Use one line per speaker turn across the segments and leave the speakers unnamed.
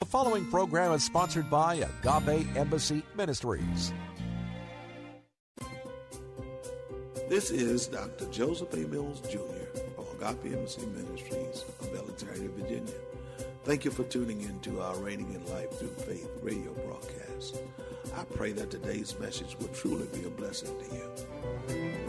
The following program is sponsored by Agape Embassy Ministries.
This is Dr. Joseph A. Mills Jr. of Agape Embassy Ministries of Alexandria, Virginia. Thank you for tuning in to our Reigning in Life Through Faith radio broadcast. I pray that today's message will truly be a blessing to you.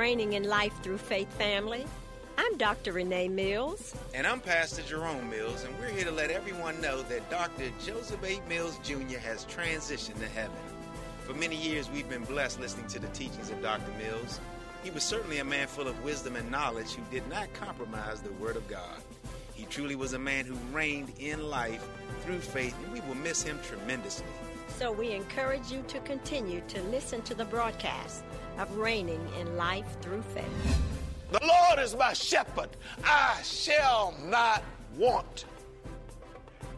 Reigning in Life Through
Faith family. I'm Dr. Renee Mills.
And I'm Pastor Jerome Mills, and we're here to let everyone know that Dr. Joseph A. Mills Jr. has transitioned to heaven. For many years, we've been blessed listening to the teachings of Dr. Mills. He was certainly a man full of wisdom and knowledge who did not compromise the Word of God. He truly was a man who reigned in life through faith, and we will miss him tremendously.
So we encourage you to continue to listen to the broadcast of Reigning in Life Through Faith.
The Lord is my shepherd. I shall not want.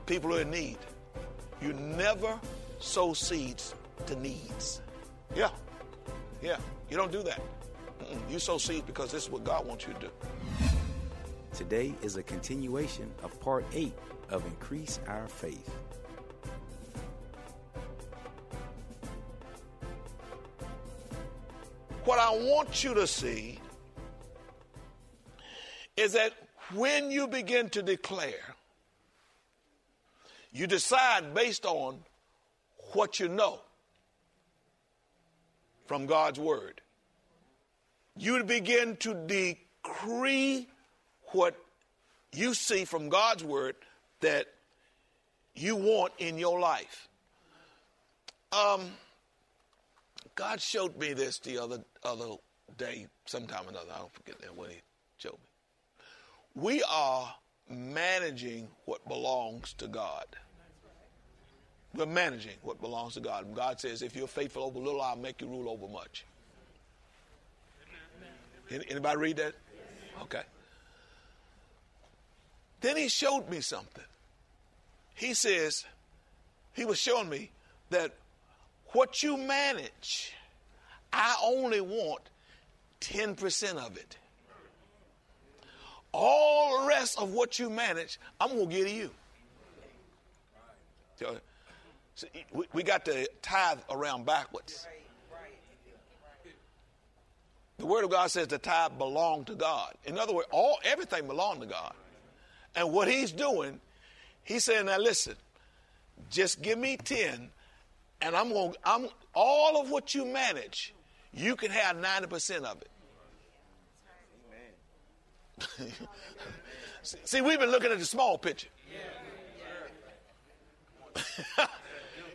People who are in need. You never sow seeds to needs. Yeah. Yeah. You don't do that. Mm-mm. You sow seeds because this is what God wants you to do.
Today is a continuation of part 8 of Increase Our Faith.
What I want you to see is that when you begin to declare, you decide based on what you know from God's Word. You begin to decree what you see from God's Word that you want in your life. Um, God showed me this the other other day, sometime or another. I don't forget that when He showed me. We are managing what belongs to God. We're managing what belongs to God. And God says, if you're faithful over little, I'll make you rule over much. Any- Anybody read that? Okay. Then he showed me something. He says, he was showing me that what you manage, I only want 10% of it. All the rest of what you manage, I'm going to give to you. So, we, got the tithe around backwards. The Word of God says the tithe belonged to God. In other words, all everything belonged to God. And what He's doing, He's saying, now listen, just give me 10, and I'm going, I'm all of what you manage, you can have 90% of it. See- See, we've been looking at the small picture.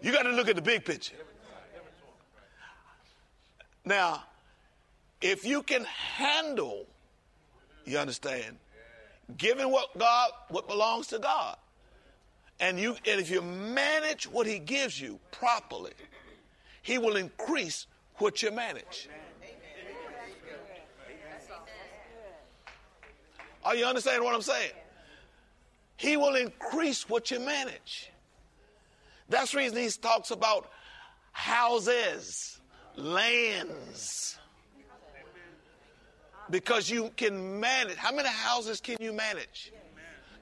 you got to look at the big picture. Now, if you can handle, you understand, giving what God, what belongs to God, and you, and if you manage what He gives you properly, He will increase what you manage. Are you understanding what I'm saying? He will increase what you manage. That's the reason he talks about houses, lands. Because you can manage. How many houses can you manage?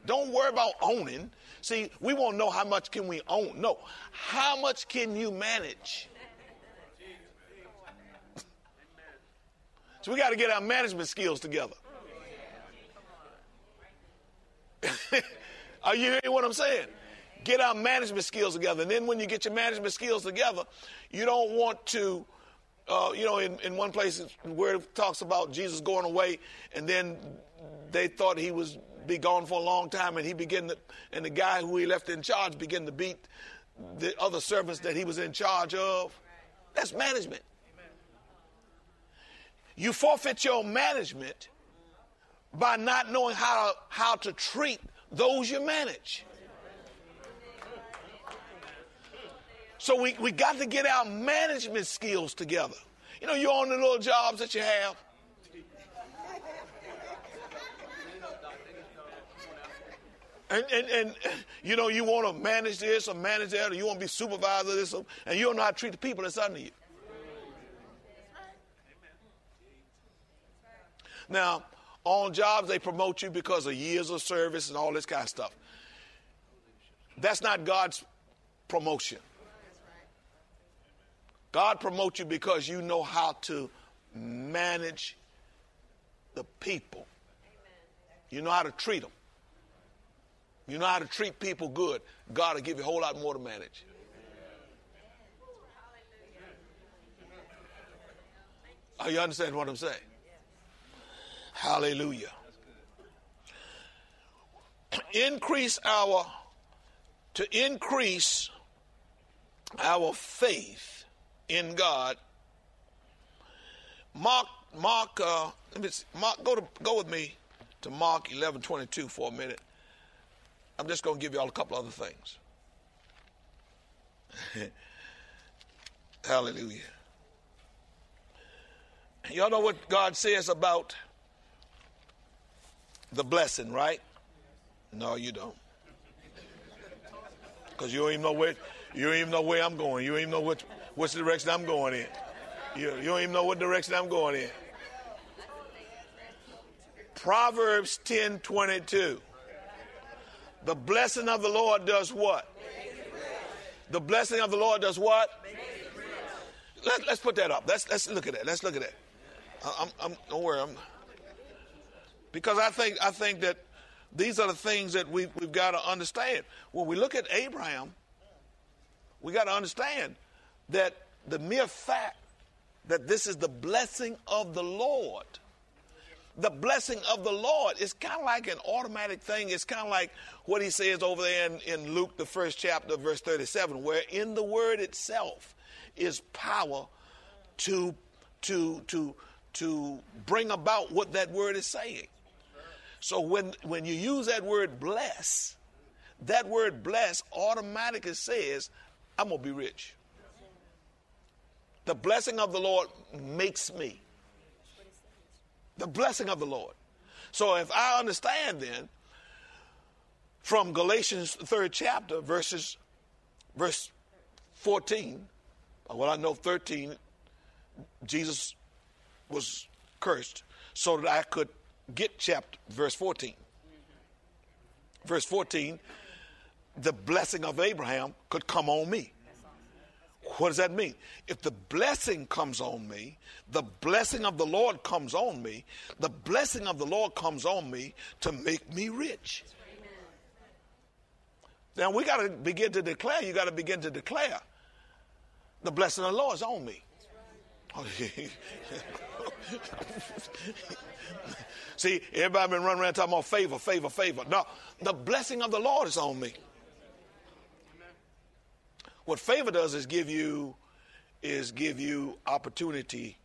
Don't worry about owning. See, we won't know how much can we own. No. How much can you manage? So we got to get our management skills together. Are you hearing what I'm saying? Get our management skills together. And then when you get your management skills together, you don't want to, uh, you know, in, in one place where it talks about Jesus going away, and then they thought he was be gone for a long time, and he began to, and the guy who he left in charge began to beat the other servants that he was in charge of. That's management. You forfeit your management by not knowing how to, how to treat those you manage. So we, we got to get our management skills together. You know, you own the little jobs that you have. And, and, and you know, you want to manage this or manage that, or you want to be supervisor of this, or, and you don't know how to treat the people that's under you. Now, on jobs, they promote you because of years of service and all this kind of stuff. That's not God's promotion. God promotes you because you know how to manage the people. You know how to treat them. You know how to treat people good. God will give you a whole lot more to manage. Are you understand what I'm saying? Hallelujah. Increase our, to increase our faith in God. Mark, Mark, uh, let me see, Mark, go to go with me to Mark eleven twenty two for a minute. I'm just going to give you all a couple other things. Hallelujah. Y'all know what God says about the blessing, right? No, you don't. Because you don't even know where you don't even know where I'm going. You don't even know which which direction I'm going in. You, you don't even know what direction I'm going in. Proverbs 10 22. The blessing of the Lord does what? The blessing of the Lord does what? Let, us put that up. Let's, let's look at that. Let's look at that. I'm, I'm, don't worry. I'm, because I think, I think that these are the things that we, we've got to understand. When we look at Abraham, we got to understand that the mere fact that this is the blessing of the Lord – the blessing of the Lord is kind of like an automatic thing. It's kind of like what he says over there in, in Luke, the first chapter, verse 37, where in the word itself is power to, to, to, to bring about what that word is saying. So when, when you use that word bless, that word bless automatically says, I'm going to be rich. The blessing of the Lord makes me the blessing of the Lord. So if I understand then from Galatians third chapter verses verse 14, well I know 13, Jesus was cursed so that I could get chapter verse 14. Verse 14, the blessing of Abraham could come on me. What does that mean? If the blessing comes on me, the blessing of the Lord comes on me, the blessing of the Lord comes on me to make me rich. Now we got to begin to declare, you got to begin to declare the blessing of the Lord is on me. See, everybody been running around talking about favor, favor, favor. No, the blessing of the Lord is on me. What favor does is give you is give you opportunity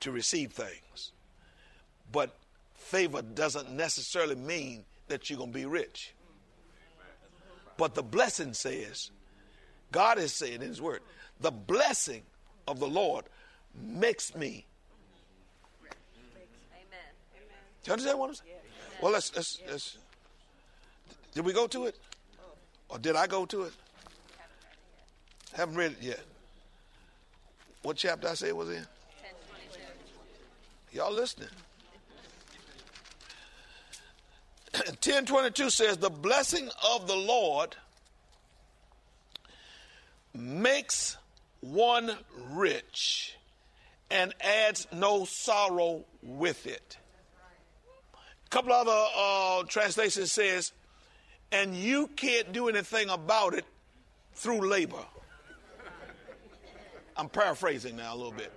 to receive things. But favor doesn't necessarily mean that you're going to be rich. But the blessing says, God has said in His Word, the blessing of the Lord makes me. Amen. Amen. Do you understand what I'm saying? Well, let's, let's, let's. Did we go to it? Or did I go to it? Haven't read it yet. What chapter I say it was in? Y'all listening? 1022 says, The blessing of the Lord makes one rich and adds no sorrow with it. A couple other uh, translations says, and you can't do anything about it through labor. I'm paraphrasing now a little bit.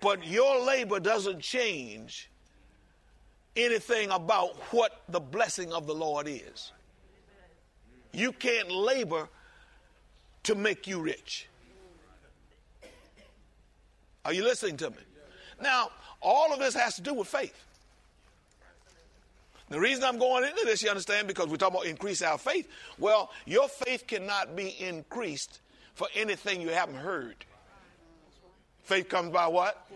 But your labor doesn't change anything about what the blessing of the Lord is. You can't labor to make you rich. Are you listening to me? Now, all of this has to do with faith. The reason I'm going into this, you understand, because we're talking about increase our faith. Well, your faith cannot be increased for anything you haven't heard. Faith comes by what?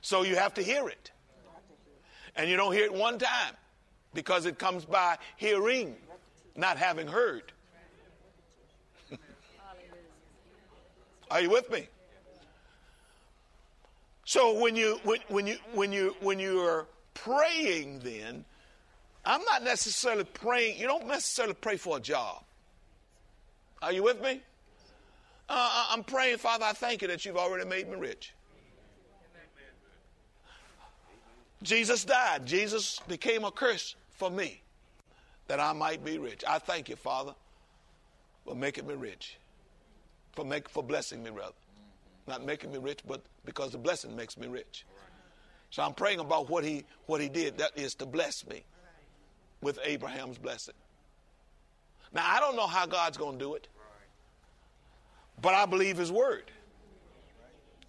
So you have to hear it. And you don't hear it one time because it comes by hearing, not having heard. Are you with me? So when you when, when you when you when you are praying then I'm not necessarily praying, you don't necessarily pray for a job. Are you with me? Uh, I'm praying, Father, I thank you that you've already made me rich. Jesus died. Jesus became a curse for me that I might be rich. I thank you, Father, for making me rich, for, make, for blessing me, rather. Not making me rich, but because the blessing makes me rich. So I'm praying about what he, what he did, that is to bless me with Abraham's blessing. Now, I don't know how God's going to do it, but I believe His Word.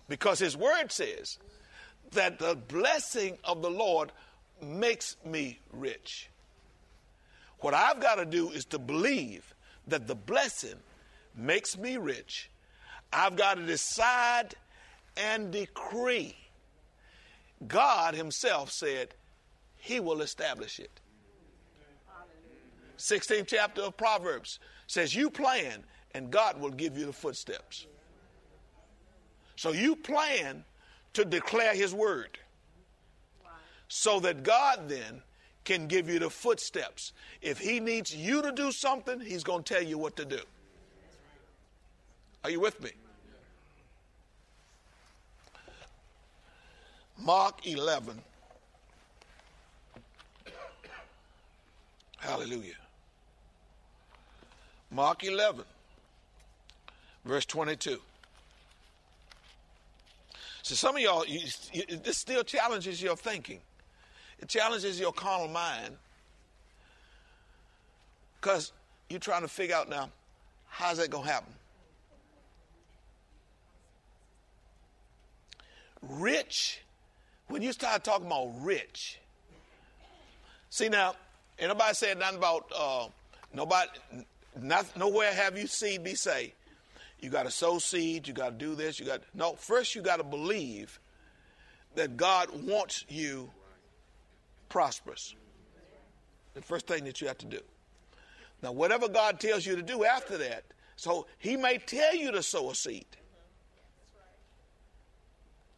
Because His Word says that the blessing of the Lord makes me rich. What I've got to do is to believe that the blessing makes me rich. I've got to decide and decree. God Himself said He will establish it. 16th chapter of Proverbs says, You plan, and God will give you the footsteps. So you plan to declare His word so that God then can give you the footsteps. If He needs you to do something, He's going to tell you what to do. Are you with me? Mark 11. Hallelujah. Mark 11, verse 22. So some of y'all, you, you, this still challenges your thinking. It challenges your carnal mind because you're trying to figure out now, how's that going to happen? Rich, when you start talking about rich, see now, anybody said nothing about uh, nobody not, nowhere have you seen me say, you got to sow seed, you got to do this, you got no. First, you got to believe that God wants you prosperous. The first thing that you have to do. Now, whatever God tells you to do after that, so He may tell you to sow a seed.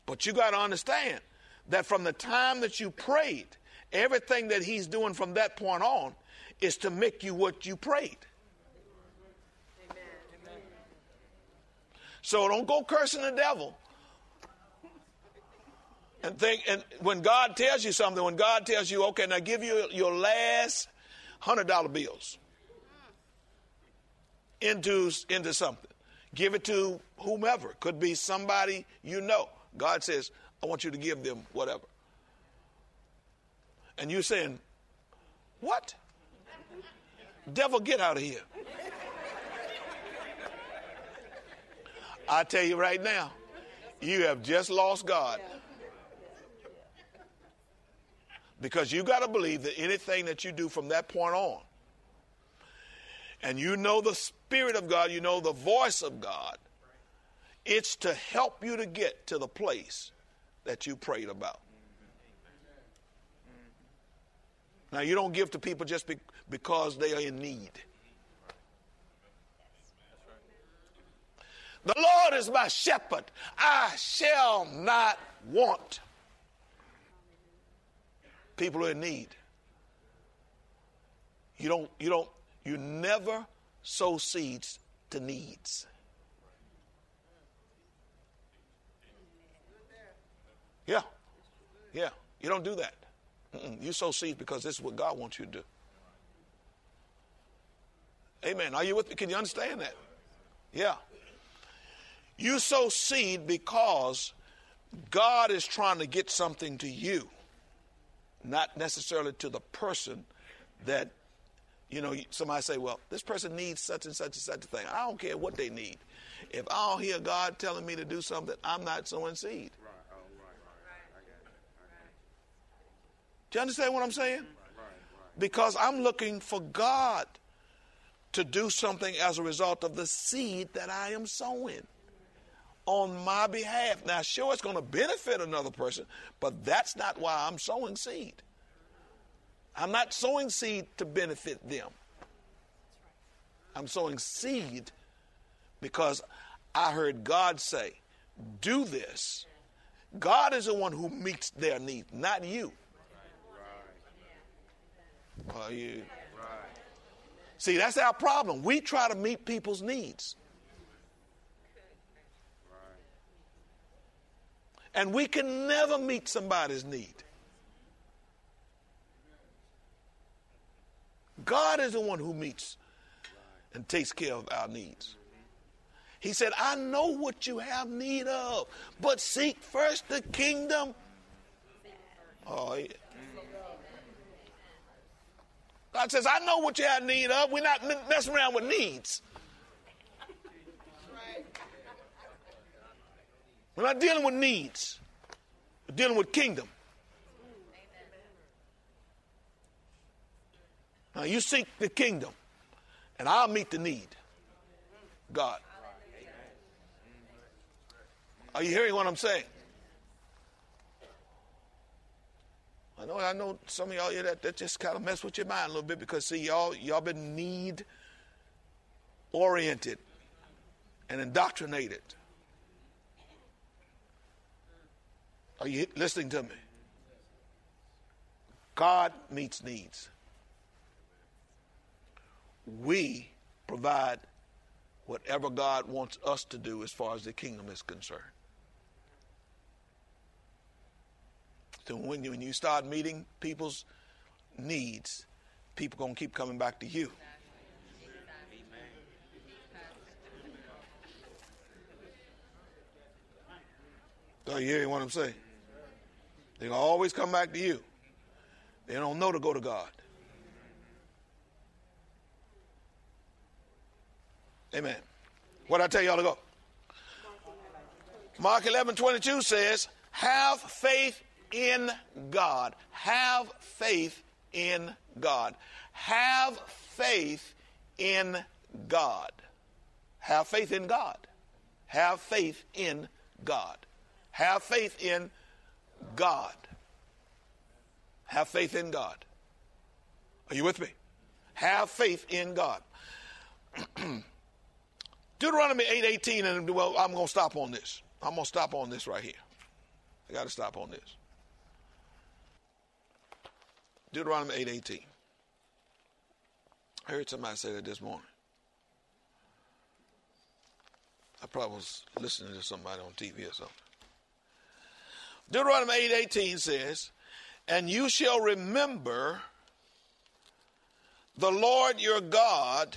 But you got to understand that from the time that you prayed, everything that He's doing from that point on is to make you what you prayed. So don't go cursing the devil. And think, and when God tells you something, when God tells you, okay, now give you your last hundred dollar bills into into something, give it to whomever. Could be somebody you know. God says, I want you to give them whatever. And you're saying, what? Devil, get out of here. I tell you right now, you have just lost God. Because you got to believe that anything that you do from that point on, and you know the Spirit of God, you know the voice of God, it's to help you to get to the place that you prayed about. Now, you don't give to people just be, because they are in need. The Lord is my shepherd. I shall not want. People are in need. You don't, you don't, you never sow seeds to needs. Yeah. Yeah. You don't do that. Mm-mm. You sow seeds because this is what God wants you to do. Amen. Are you with me? Can you understand that? Yeah. You sow seed because God is trying to get something to you, not necessarily to the person that, you know, somebody say, well, this person needs such and such and such a thing. I don't care what they need. If I don't hear God telling me to do something, I'm not sowing seed. Do you understand what I'm saying? Because I'm looking for God to do something as a result of the seed that I am sowing on my behalf. Now, sure, it's going to benefit another person, but that's not why I'm sowing seed. I'm not sowing seed to benefit them. I'm sowing seed because I heard God say, do this. God is the one who meets their needs, not you. Are you? See, that's our problem. We try to meet people's needs. And we can never meet somebody's need. God is the one who meets and takes care of our needs. He said, I know what you have need of, but seek first the kingdom. Oh, yeah. God says, I know what you have need of. We're not messing around with needs. We're not dealing with needs. We're dealing with kingdom. Now you seek the kingdom, and I'll meet the need. God. Are you hearing what I'm saying? I know, I know some of y'all here that, that just kind of mess with your mind a little bit because see y'all y'all been need oriented and indoctrinated. Are you listening to me? God meets needs. We provide whatever God wants us to do as far as the kingdom is concerned. So when you, when you start meeting people's needs, people going to keep coming back to you. Are you hearing what I'm saying? They always come back to you. They don't know to go to God. Amen. What I tell y'all to go? Mark 11, 22 says, have faith in God. Have faith in God. Have faith in God. Have faith in God. Have faith in God. Have faith in God. Have faith in God. Are you with me? Have faith in God. Deuteronomy 8:18 and well I'm going to stop on this. I'm going to stop on this right here. I got to stop on this. Deuteronomy 8:18. I heard somebody say that this morning. I probably was listening to somebody on TV or something. Deuteronomy 8:18 says, "And you shall remember the Lord your God,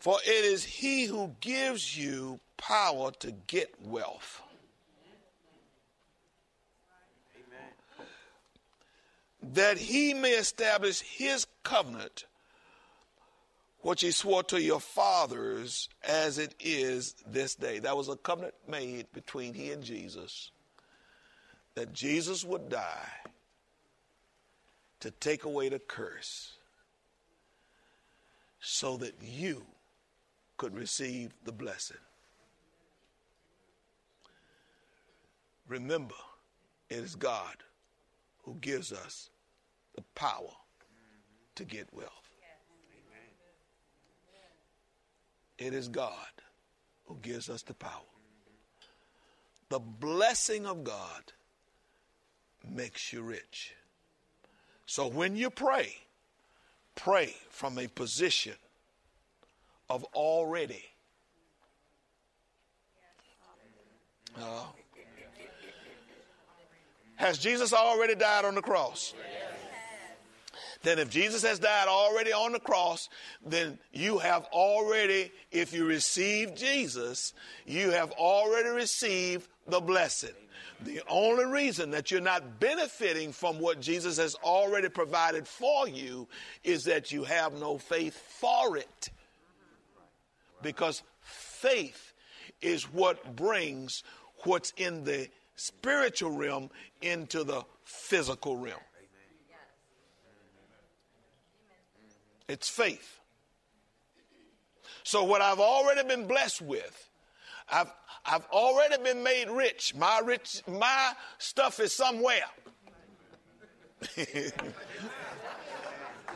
for it is he who gives you power to get wealth." that he may establish his covenant, which he swore to your fathers as it is this day. That was a covenant made between he and Jesus that Jesus would die to take away the curse so that you could receive the blessing. Remember, it is God who gives us the power to get wealth. It is God who gives us the power. The blessing of God makes you rich. So when you pray, pray from a position of already. Uh, has Jesus already died on the cross? then if Jesus has died already on the cross, then you have already, if you receive Jesus, you have already received the blessing. The only reason that you're not benefiting from what Jesus has already provided for you is that you have no faith for it. Because faith is what brings what's in the spiritual realm into the physical realm. It's faith. So, what I've already been blessed with, I've, I've already been made rich. My rich, my stuff is somewhere.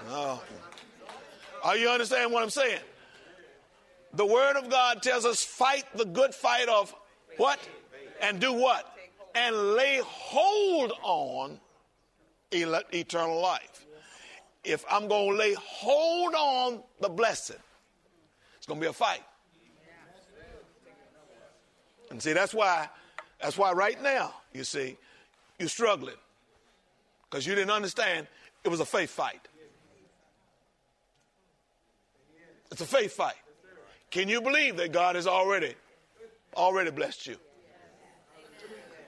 oh. Are you understand what I'm saying? The Word of God tells us fight the good fight of what? And do what? And lay hold on eternal life. If I'm going to lay hold on the blessing, it's going to be a fight. And see, that's why, that's why right now, you see, you're struggling. Because you didn't understand it was a faith fight. It's a faith fight. Can you believe that God has already, already blessed you?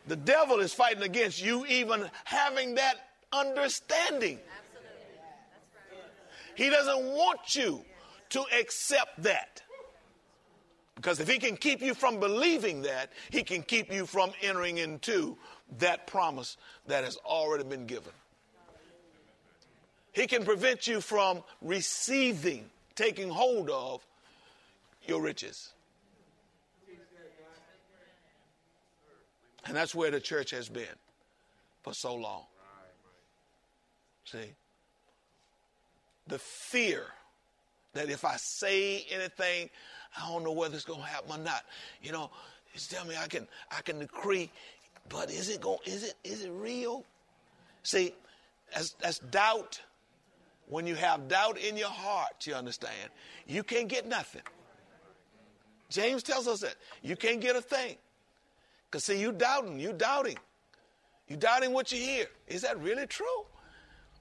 The devil is fighting against you even having that understanding. He doesn't want you to accept that. Because if he can keep you from believing that, he can keep you from entering into that promise that has already been given. He can prevent you from receiving, taking hold of your riches. And that's where the church has been for so long. See? The fear that if I say anything, I don't know whether it's going to happen or not. You know, he's telling me I can I can decree, but is it going is it is it real? See, that's that's doubt. When you have doubt in your heart, you understand, you can't get nothing. James tells us that. You can't get a thing. Because see, you doubting, you doubting. You doubting what you hear. Is that really true?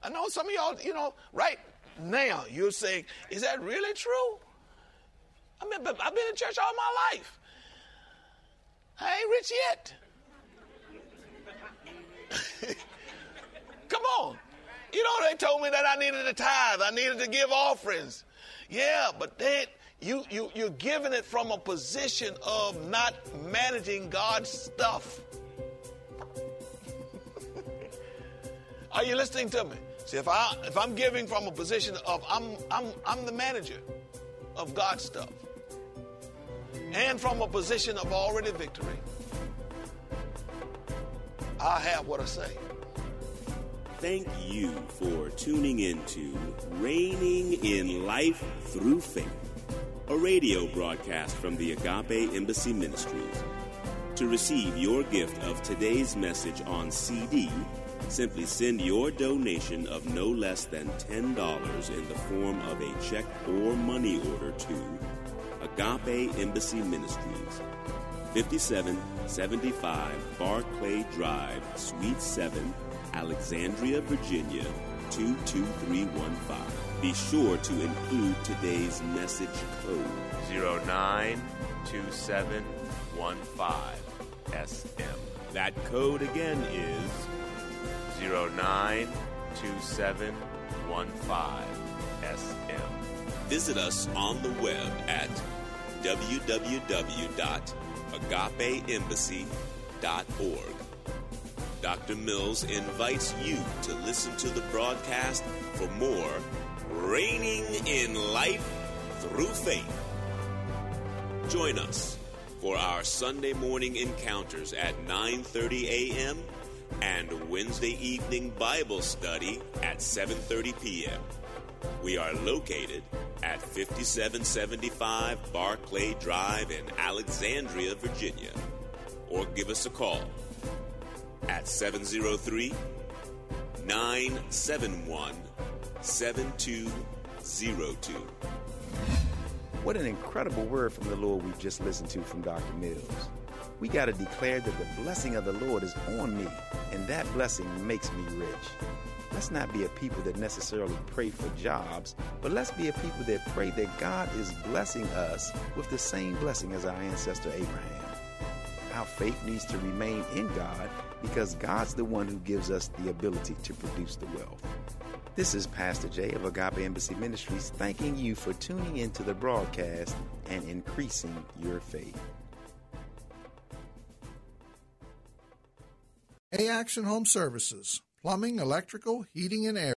I know some of y'all, you know, right now you're saying, is that really true? I mean, I've been in church all my life. I ain't rich yet. Come on. You know, they told me that I needed a tithe, I needed to give offerings. Yeah, but then you, you, you're giving it from a position of not managing God's stuff. Are you listening to me? See, if I if I'm giving from a position of I'm I'm I'm the manager of God stuff, and from a position of already victory, I have what I say.
Thank you for tuning into Reigning in Life Through Faith, a radio broadcast from the Agape Embassy Ministries. To receive your gift of today's message on CD, Simply send your donation of no less than $10 in the form of a check or money order to Agape Embassy Ministries, 5775 Barclay Drive, Suite 7, Alexandria, Virginia, 22315. Be sure to include today's message code 092715 SM. That code again is 092715SM. Visit us on the web at www.agapeembassy.org. Dr. Mills invites you to listen to the broadcast for more Reigning in Life Through Faith. Join us for our Sunday morning encounters at 9:30 a.m and Wednesday evening Bible study at 7:30 p.m. We are located at 5775 Barclay Drive in Alexandria, Virginia. Or give us a call at 703 971 7202.
What an incredible word from the Lord we just listened to from Dr. Mills. We got to declare that the blessing of the Lord is on me, and that blessing makes me rich. Let's not be a people that necessarily pray for jobs, but let's be a people that pray that God is blessing us with the same blessing as our ancestor Abraham. Our faith needs to remain in God because God's the one who gives us the ability to produce the wealth. This is Pastor Jay of Agape Embassy Ministries thanking you for tuning into the broadcast and increasing your faith.
A Action Home Services, plumbing, electrical, heating, and air.